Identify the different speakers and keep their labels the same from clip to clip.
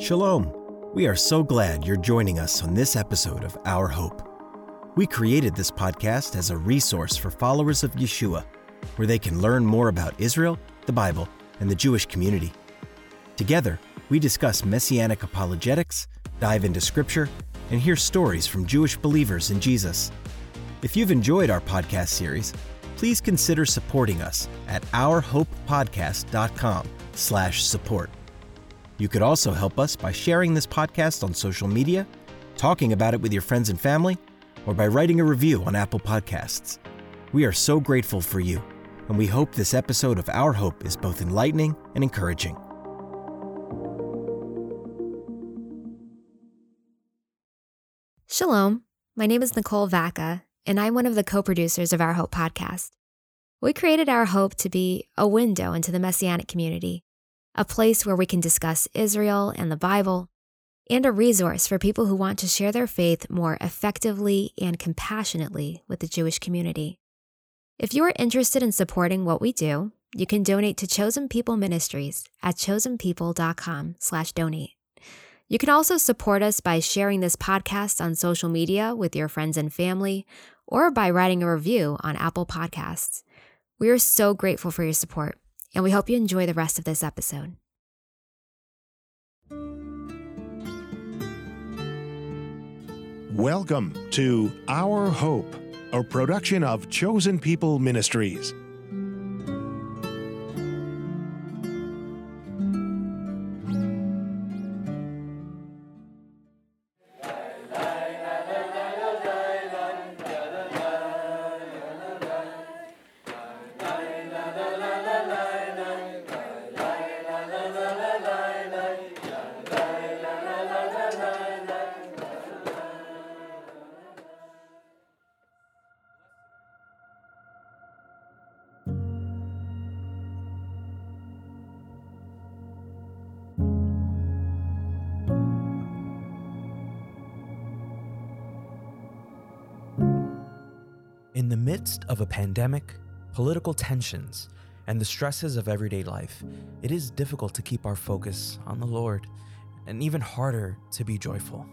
Speaker 1: Shalom. We are so glad you're joining us on this episode of Our Hope. We created this podcast as a resource for followers of Yeshua, where they can learn more about Israel, the Bible, and the Jewish community. Together, we discuss messianic apologetics, dive into scripture, and hear stories from Jewish believers in Jesus. If you've enjoyed our podcast series, please consider supporting us at ourhopepodcast.com/support. You could also help us by sharing this podcast on social media, talking about it with your friends and family, or by writing a review on Apple Podcasts. We are so grateful for you, and we hope this episode of Our Hope is both enlightening and encouraging.
Speaker 2: Shalom. My name is Nicole Vaca, and I'm one of the co producers of Our Hope podcast. We created Our Hope to be a window into the Messianic community, a place where we can discuss Israel and the Bible, and a resource for people who want to share their faith more effectively and compassionately with the Jewish community. If you are interested in supporting what we do, you can donate to Chosen People Ministries at chosenpeople.com/donate. You can also support us by sharing this podcast on social media with your friends and family or by writing a review on Apple Podcasts. We are so grateful for your support, and we hope you enjoy the rest of this episode.
Speaker 3: Welcome to Our Hope, a production of Chosen People Ministries.
Speaker 4: In the midst of a pandemic, political tensions, and the stresses of everyday life, it is difficult to keep our focus on the Lord, and even harder to be joyful.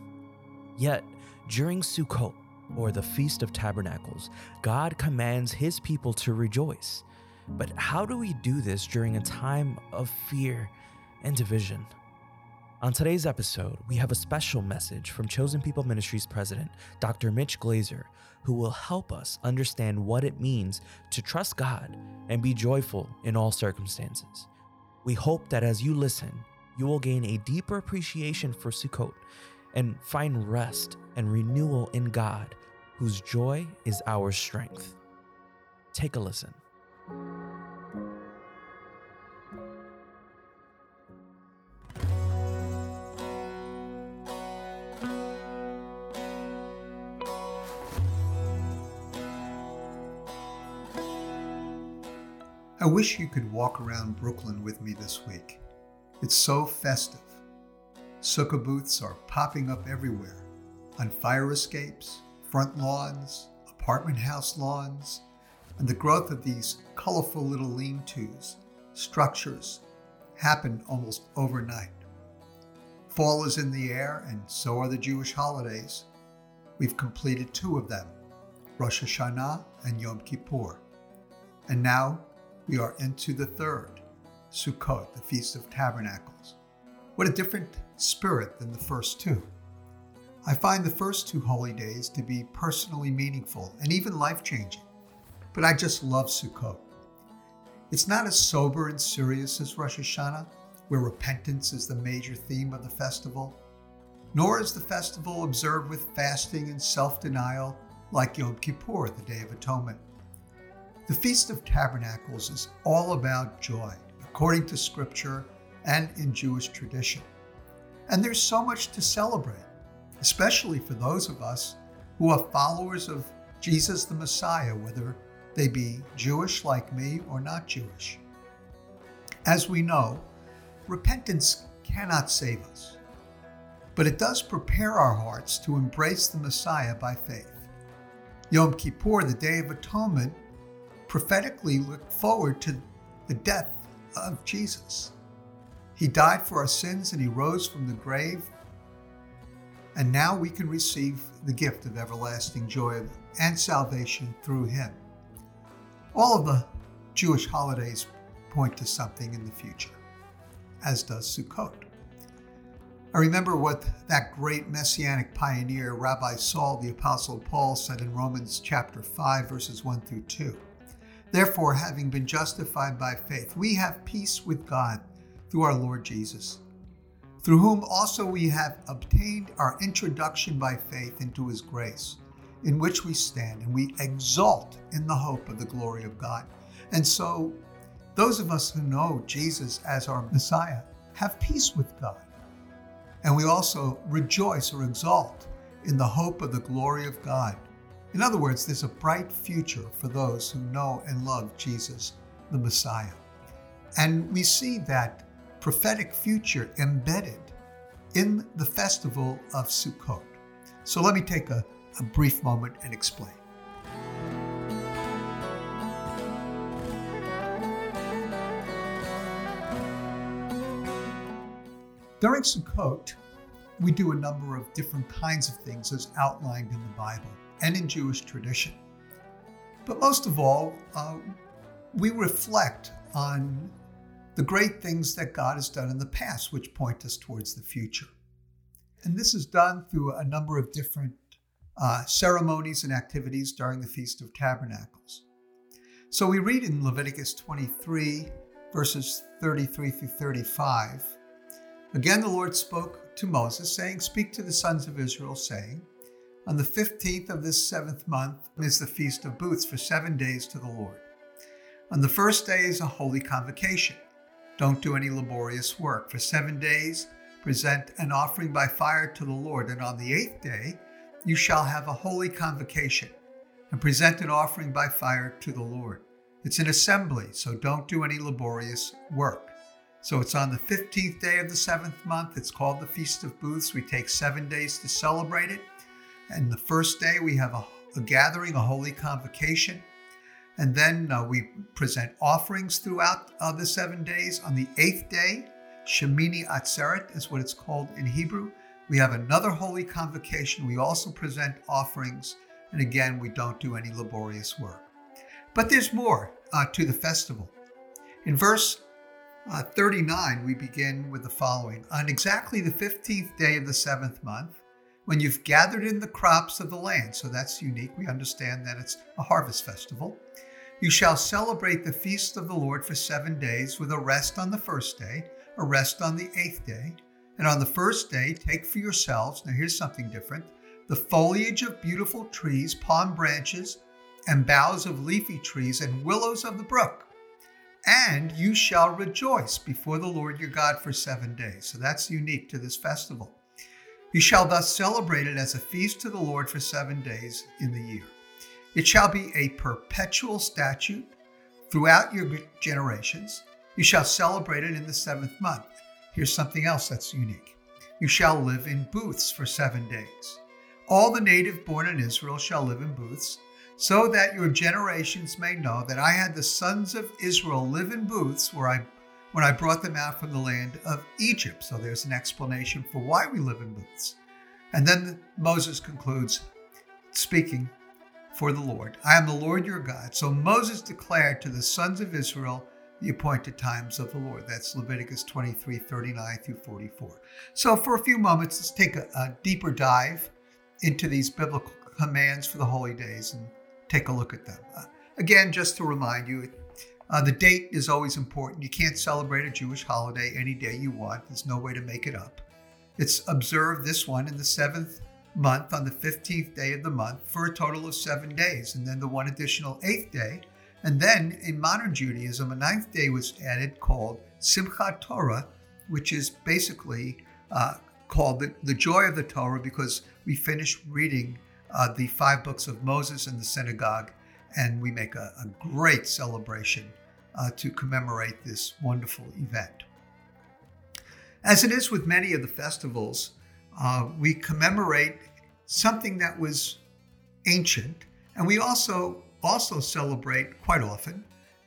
Speaker 4: Yet, during Sukkot, or the Feast of Tabernacles, God commands his people to rejoice. But how do we do this during a time of fear and division? On today's episode, we have a special message from Chosen People Ministries president, Dr. Mitch Glaser, who will help us understand what it means to trust God and be joyful in all circumstances. We hope that as you listen, you will gain a deeper appreciation for Sukkot and find rest and renewal in God, whose joy is our strength. Take a listen.
Speaker 5: I wish you could walk around Brooklyn with me this week. It's so festive. Sukkah booths are popping up everywhere on fire escapes, front lawns, apartment house lawns, and the growth of these colorful little lean tos, structures, happened almost overnight. Fall is in the air, and so are the Jewish holidays. We've completed two of them Rosh Hashanah and Yom Kippur. And now we are into the third, Sukkot, the Feast of Tabernacles. What a different spirit than the first two. I find the first two holy days to be personally meaningful and even life changing, but I just love Sukkot. It's not as sober and serious as Rosh Hashanah, where repentance is the major theme of the festival, nor is the festival observed with fasting and self denial like Yom Kippur, the Day of Atonement. The Feast of Tabernacles is all about joy, according to Scripture and in Jewish tradition. And there's so much to celebrate, especially for those of us who are followers of Jesus the Messiah, whether they be Jewish like me or not Jewish. As we know, repentance cannot save us, but it does prepare our hearts to embrace the Messiah by faith. Yom Kippur, the Day of Atonement, prophetically look forward to the death of Jesus. He died for our sins and he rose from the grave. And now we can receive the gift of everlasting joy and salvation through him. All of the Jewish holidays point to something in the future, as does Sukkot. I remember what that great messianic pioneer, Rabbi Saul the Apostle Paul, said in Romans chapter 5, verses 1 through 2. Therefore, having been justified by faith, we have peace with God through our Lord Jesus, through whom also we have obtained our introduction by faith into his grace, in which we stand, and we exult in the hope of the glory of God. And so, those of us who know Jesus as our Messiah have peace with God. And we also rejoice or exult in the hope of the glory of God. In other words, there's a bright future for those who know and love Jesus, the Messiah. And we see that prophetic future embedded in the festival of Sukkot. So let me take a, a brief moment and explain. During Sukkot, we do a number of different kinds of things as outlined in the Bible and in Jewish tradition. But most of all, uh, we reflect on the great things that God has done in the past, which point us towards the future. And this is done through a number of different uh, ceremonies and activities during the Feast of Tabernacles. So we read in Leviticus 23, verses 33 through 35 Again, the Lord spoke to Moses, saying, Speak to the sons of Israel, saying, On the fifteenth of this seventh month is the feast of booths for seven days to the Lord. On the first day is a holy convocation. Don't do any laborious work. For seven days, present an offering by fire to the Lord. And on the eighth day, you shall have a holy convocation and present an offering by fire to the Lord. It's an assembly, so don't do any laborious work. So it's on the 15th day of the seventh month. It's called the Feast of Booths. We take seven days to celebrate it. And the first day, we have a, a gathering, a holy convocation. And then uh, we present offerings throughout uh, the seven days. On the eighth day, Shemini Atzeret is what it's called in Hebrew. We have another holy convocation. We also present offerings. And again, we don't do any laborious work. But there's more uh, to the festival. In verse uh, 39, we begin with the following On exactly the 15th day of the seventh month, when you've gathered in the crops of the land, so that's unique, we understand that it's a harvest festival, you shall celebrate the feast of the Lord for seven days with a rest on the first day, a rest on the eighth day. And on the first day, take for yourselves, now here's something different, the foliage of beautiful trees, palm branches, and boughs of leafy trees, and willows of the brook and you shall rejoice before the Lord your God for seven days. So that's unique to this festival. You shall thus celebrate it as a feast to the Lord for seven days in the year. It shall be a perpetual statute throughout your generations. You shall celebrate it in the seventh month. Here's something else that's unique. You shall live in booths for seven days. All the native born in Israel shall live in booths so that your generations may know that I had the sons of Israel live in booths where I when I brought them out from the land of Egypt. So there's an explanation for why we live in booths. And then Moses concludes, speaking for the Lord, I am the Lord your God. So Moses declared to the sons of Israel the appointed times of the Lord. That's Leviticus 23 39 through 44. So for a few moments, let's take a, a deeper dive into these biblical commands for the holy days and take a look at them. Uh, again, just to remind you, uh, the date is always important. You can't celebrate a Jewish holiday any day you want, there's no way to make it up. It's observed this one in the seventh month on the 15th day of the month for a total of seven days, and then the one additional eighth day. And then in modern Judaism, a ninth day was added called Simchat Torah, which is basically uh, called the, the joy of the Torah because we finished reading uh, the five books of Moses in the synagogue, and we make a, a great celebration uh, to commemorate this wonderful event. As it is with many of the festivals, uh, we commemorate something that was ancient, and we also also celebrate quite often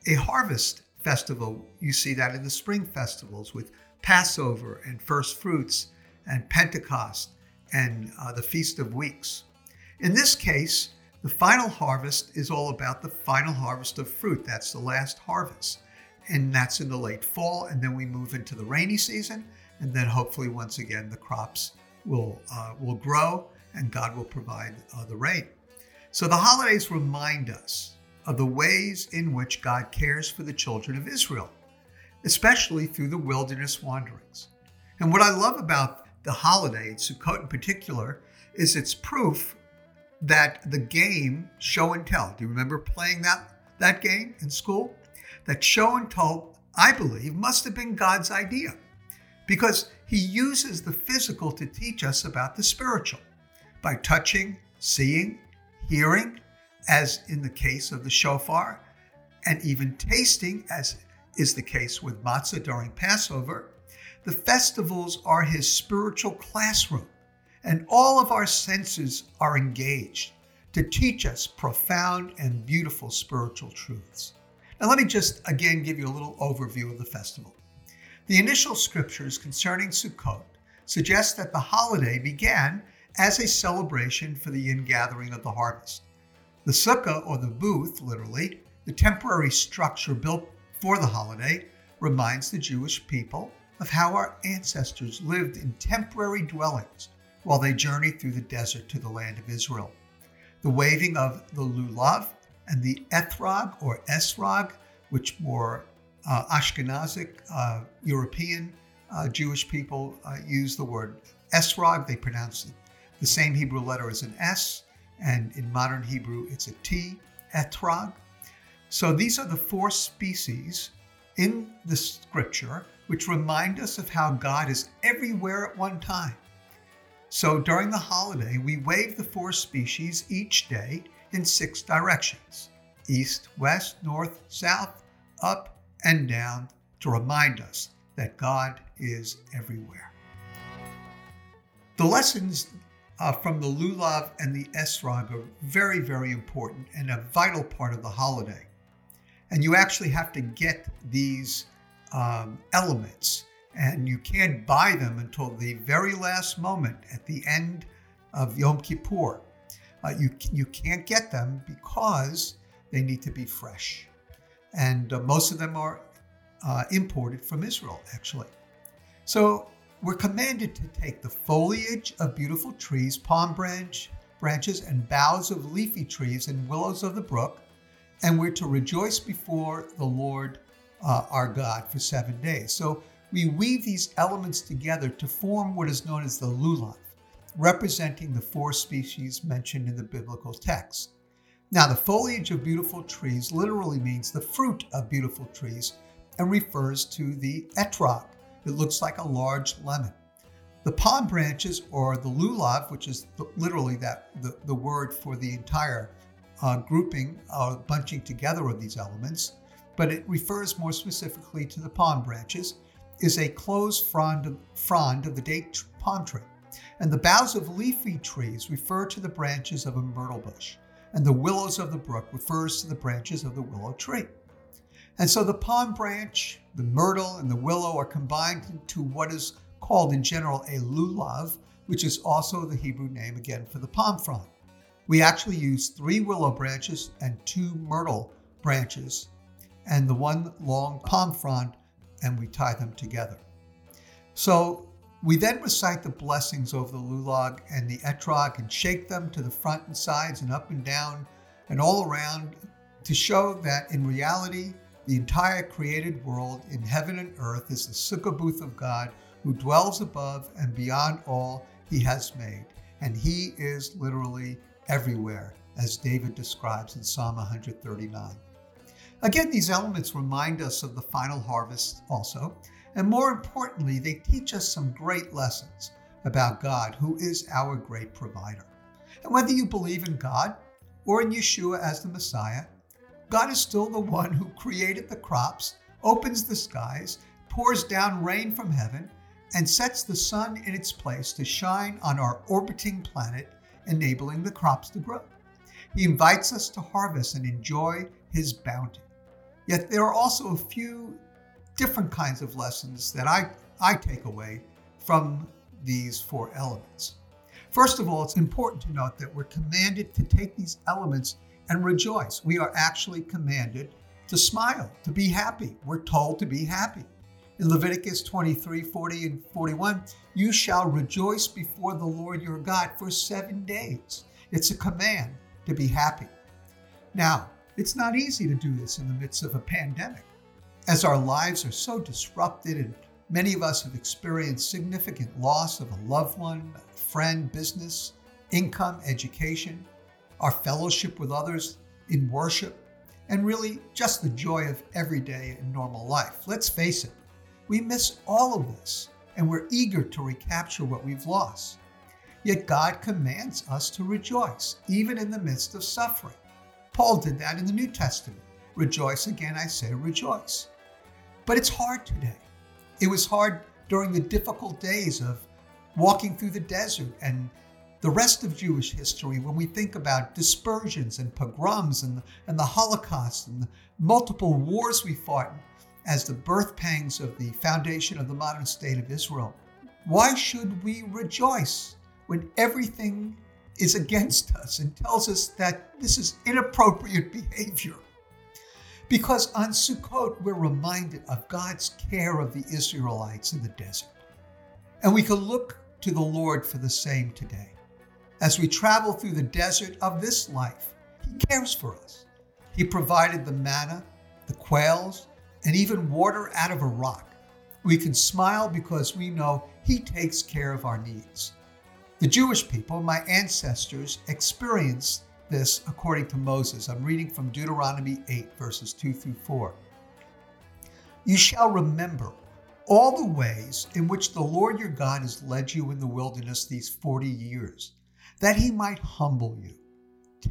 Speaker 5: a harvest festival. You see that in the spring festivals with Passover and first fruits and Pentecost and uh, the Feast of Weeks. In this case, the final harvest is all about the final harvest of fruit. That's the last harvest. And that's in the late fall. And then we move into the rainy season. And then hopefully, once again, the crops will, uh, will grow and God will provide uh, the rain. So the holidays remind us of the ways in which God cares for the children of Israel, especially through the wilderness wanderings. And what I love about the holiday, Sukkot in particular, is its proof that the game show and tell. Do you remember playing that that game in school? That show and tell, I believe, must have been God's idea because he uses the physical to teach us about the spiritual by touching, seeing, hearing, as in the case of the shofar, and even tasting, as is the case with matzah during Passover. The festivals are his spiritual classroom and all of our senses are engaged to teach us profound and beautiful spiritual truths. Now, let me just again give you a little overview of the festival. The initial scriptures concerning Sukkot suggest that the holiday began as a celebration for the ingathering of the harvest. The sukkah, or the booth, literally, the temporary structure built for the holiday, reminds the Jewish people of how our ancestors lived in temporary dwellings while they journeyed through the desert to the land of Israel. The waving of the lulav and the ethrog or esrog, which more uh, Ashkenazic uh, European uh, Jewish people uh, use the word esrog. They pronounce it the same Hebrew letter as an S, and in modern Hebrew it's a T, etrog. So these are the four species in the scripture which remind us of how God is everywhere at one time. So during the holiday, we wave the four species each day in six directions east, west, north, south, up, and down to remind us that God is everywhere. The lessons uh, from the lulav and the esrog are very, very important and a vital part of the holiday. And you actually have to get these um, elements and you can't buy them until the very last moment at the end of Yom Kippur. Uh, you, you can't get them because they need to be fresh. And uh, most of them are uh, imported from Israel, actually. So we're commanded to take the foliage of beautiful trees, palm branch, branches, and boughs of leafy trees and willows of the brook, and we're to rejoice before the Lord uh, our God for seven days. So we weave these elements together to form what is known as the lulav, representing the four species mentioned in the biblical text. Now, the foliage of beautiful trees literally means the fruit of beautiful trees and refers to the etrog. It looks like a large lemon. The palm branches, or the lulav, which is literally that the, the word for the entire uh, grouping, uh, bunching together of these elements, but it refers more specifically to the palm branches is a closed frond of, frond of the date palm tree, and the boughs of leafy trees refer to the branches of a myrtle bush, and the willows of the brook refers to the branches of the willow tree. And so the palm branch, the myrtle, and the willow are combined into what is called in general a lulav, which is also the Hebrew name again for the palm frond. We actually use three willow branches and two myrtle branches, and the one long palm frond and we tie them together. So we then recite the blessings over the lulav and the etrog and shake them to the front and sides and up and down and all around to show that in reality, the entire created world in heaven and earth is the sukkah booth of God who dwells above and beyond all he has made. And he is literally everywhere, as David describes in Psalm 139. Again, these elements remind us of the final harvest also, and more importantly, they teach us some great lessons about God, who is our great provider. And whether you believe in God or in Yeshua as the Messiah, God is still the one who created the crops, opens the skies, pours down rain from heaven, and sets the sun in its place to shine on our orbiting planet, enabling the crops to grow. He invites us to harvest and enjoy his bounty. Yet there are also a few different kinds of lessons that I I take away from these four elements. First of all, it's important to note that we're commanded to take these elements and rejoice. We are actually commanded to smile, to be happy. We're told to be happy. In Leviticus 23 40 and 41, you shall rejoice before the Lord your God for seven days. It's a command to be happy. Now, it's not easy to do this in the midst of a pandemic, as our lives are so disrupted and many of us have experienced significant loss of a loved one, a friend, business, income, education, our fellowship with others in worship, and really just the joy of everyday and normal life. Let's face it, we miss all of this, and we're eager to recapture what we've lost. Yet God commands us to rejoice, even in the midst of suffering. Paul did that in the New Testament. Rejoice again, I say, rejoice. But it's hard today. It was hard during the difficult days of walking through the desert and the rest of Jewish history when we think about dispersions and pogroms and, and the Holocaust and the multiple wars we fought as the birth pangs of the foundation of the modern state of Israel. Why should we rejoice when everything is against us and tells us that this is inappropriate behavior? Because on Sukkot, we're reminded of God's care of the Israelites in the desert. And we can look to the Lord for the same today. As we travel through the desert of this life, He cares for us. He provided the manna, the quails, and even water out of a rock. We can smile because we know He takes care of our needs. The Jewish people, my ancestors, experienced this according to Moses. I'm reading from Deuteronomy 8, verses 2 through 4. You shall remember all the ways in which the Lord your God has led you in the wilderness these 40 years, that he might humble you,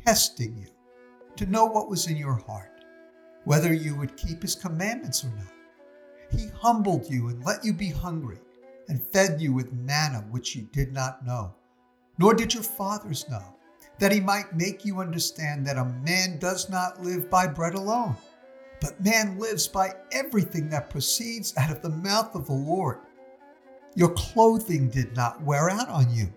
Speaker 5: testing you, to know what was in your heart whether you would keep his commandments or not. He humbled you and let you be hungry, and fed you with manna which you did not know, nor did your fathers know, that he might make you understand that a man does not live by bread alone, but man lives by everything that proceeds out of the mouth of the Lord. Your clothing did not wear out on you,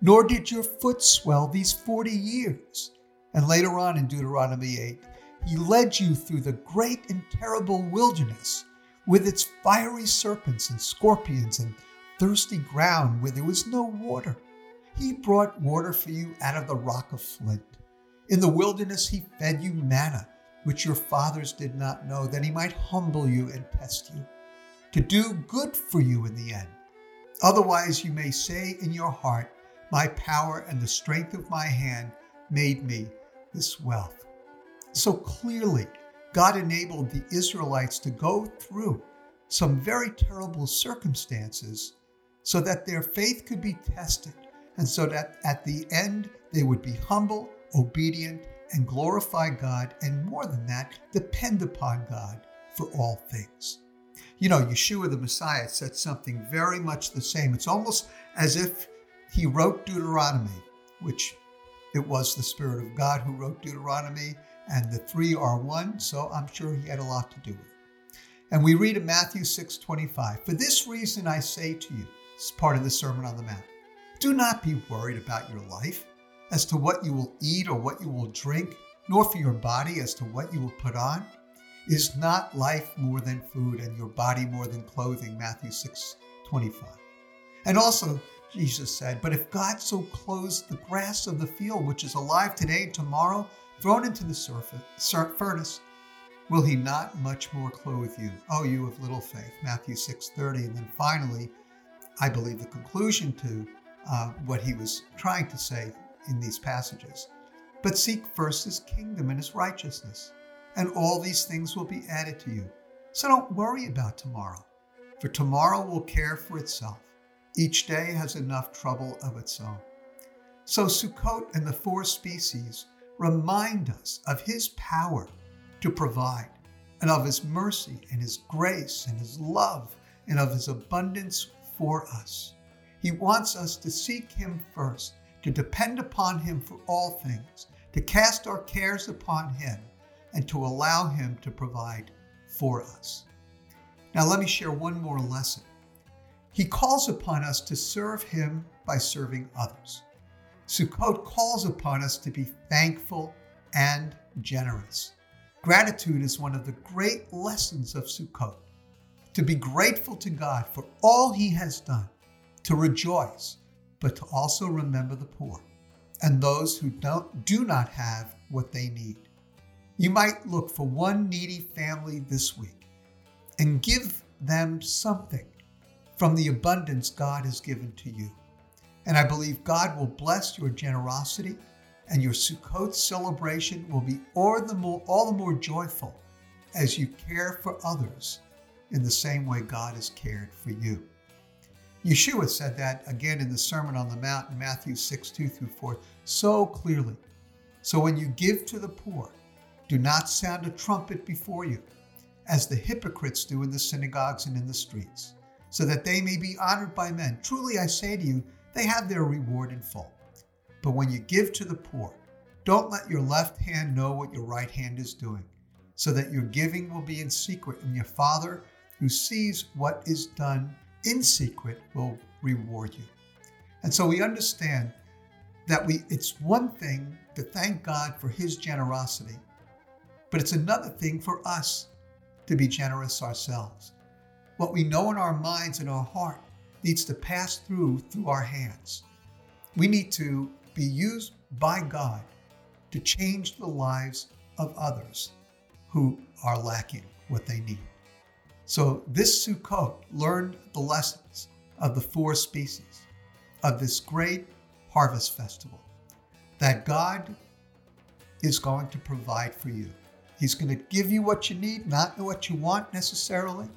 Speaker 5: nor did your foot swell these forty years. And later on in Deuteronomy 8, he led you through the great and terrible wilderness with its fiery serpents and scorpions and thirsty ground where there was no water. He brought water for you out of the rock of flint. In the wilderness, he fed you manna, which your fathers did not know, that he might humble you and test you, to do good for you in the end. Otherwise, you may say in your heart, My power and the strength of my hand made me this wealth. So clearly, God enabled the Israelites to go through some very terrible circumstances so that their faith could be tested and so that at the end they would be humble, obedient, and glorify God, and more than that, depend upon God for all things. You know, Yeshua the Messiah said something very much the same. It's almost as if he wrote Deuteronomy, which it was the Spirit of God who wrote Deuteronomy, and the three are one, so I'm sure he had a lot to do with it. And we read in Matthew 6 25, For this reason I say to you, is part of the Sermon on the Mount, do not be worried about your life as to what you will eat or what you will drink, nor for your body as to what you will put on. Is not life more than food and your body more than clothing? Matthew 6 25. And also, Jesus said, But if God so clothes the grass of the field, which is alive today and tomorrow, thrown into the surface, furnace, will he not much more clothe you? Oh, you of little faith. Matthew 6:30. And then finally, I believe the conclusion to uh, what he was trying to say in these passages. But seek first his kingdom and his righteousness, and all these things will be added to you. So don't worry about tomorrow, for tomorrow will care for itself. Each day has enough trouble of its own. So Sukkot and the four species remind us of His power to provide, and of His mercy and His grace and His love and of His abundance for us. He wants us to seek Him first, to depend upon Him for all things, to cast our cares upon Him, and to allow Him to provide for us. Now, let me share one more lesson. He calls upon us to serve Him by serving others. Sukkot calls upon us to be thankful and generous. Gratitude is one of the great lessons of Sukkot. To be grateful to God for all He has done, to rejoice, but to also remember the poor and those who don't, do not have what they need. You might look for one needy family this week and give them something from the abundance God has given to you. And I believe God will bless your generosity and your Sukkot celebration will be all the more, all the more joyful as you care for others in the same way God has cared for you. Yeshua said that again in the Sermon on the Mount in Matthew 6 2 through 4 so clearly. So when you give to the poor, do not sound a trumpet before you, as the hypocrites do in the synagogues and in the streets, so that they may be honored by men. Truly I say to you, they have their reward in full. But when you give to the poor, don't let your left hand know what your right hand is doing, so that your giving will be in secret, and your Father, who sees what is done in secret, will reward you. And so we understand that we it's one thing to thank God for his generosity, but it's another thing for us to be generous ourselves. What we know in our minds and our heart needs to pass through through our hands. We need to be used by God to change the lives of others who are lacking what they need. So this Sukkot learned the lessons of the four species of this great harvest festival that God is going to provide for you. He's going to give you what you need, not what you want necessarily.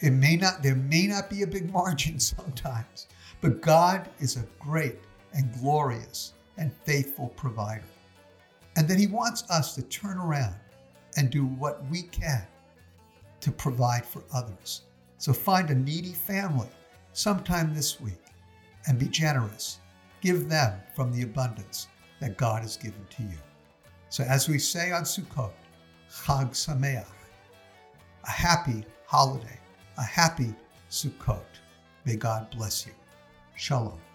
Speaker 5: It may not, there may not be a big margin sometimes, but God is a great and glorious and faithful provider. And then He wants us to turn around and do what we can to provide for others. So find a needy family sometime this week and be generous. Give them from the abundance that God has given to you. So as we say on Sukkot, Chag Sameach, a happy holiday, a happy Sukkot. May God bless you. Shalom.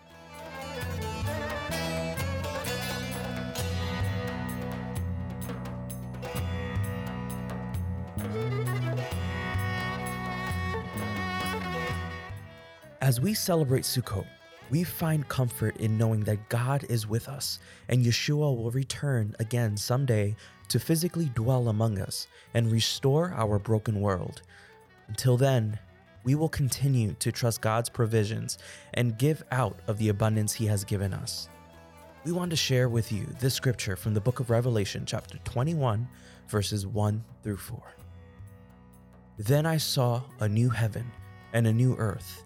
Speaker 4: As we celebrate Sukkot, we find comfort in knowing that God is with us and Yeshua will return again someday to physically dwell among us and restore our broken world. Until then, we will continue to trust God's provisions and give out of the abundance He has given us. We want to share with you this scripture from the book of Revelation, chapter 21, verses 1 through 4. Then I saw a new heaven and a new earth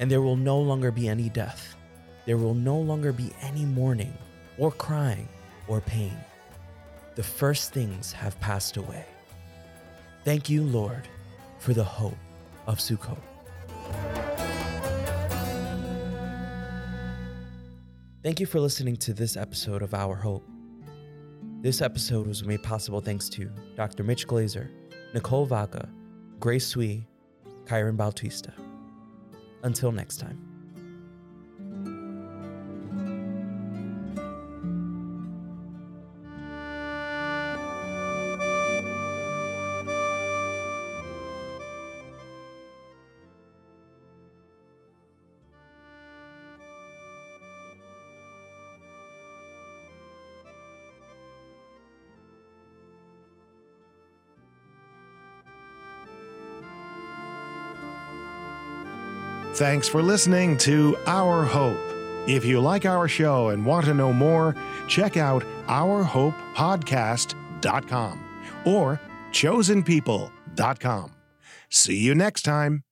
Speaker 4: and there will no longer be any death. There will no longer be any mourning, or crying, or pain. The first things have passed away. Thank you, Lord, for the hope of Sukkot. Thank you for listening to this episode of Our Hope. This episode was made possible thanks to Dr. Mitch Glaser, Nicole Vaca, Grace Sui, Kyron Bautista. Until next time.
Speaker 3: Thanks for listening to Our Hope. If you like our show and want to know more, check out ourhopepodcast.com or chosenpeople.com. See you next time.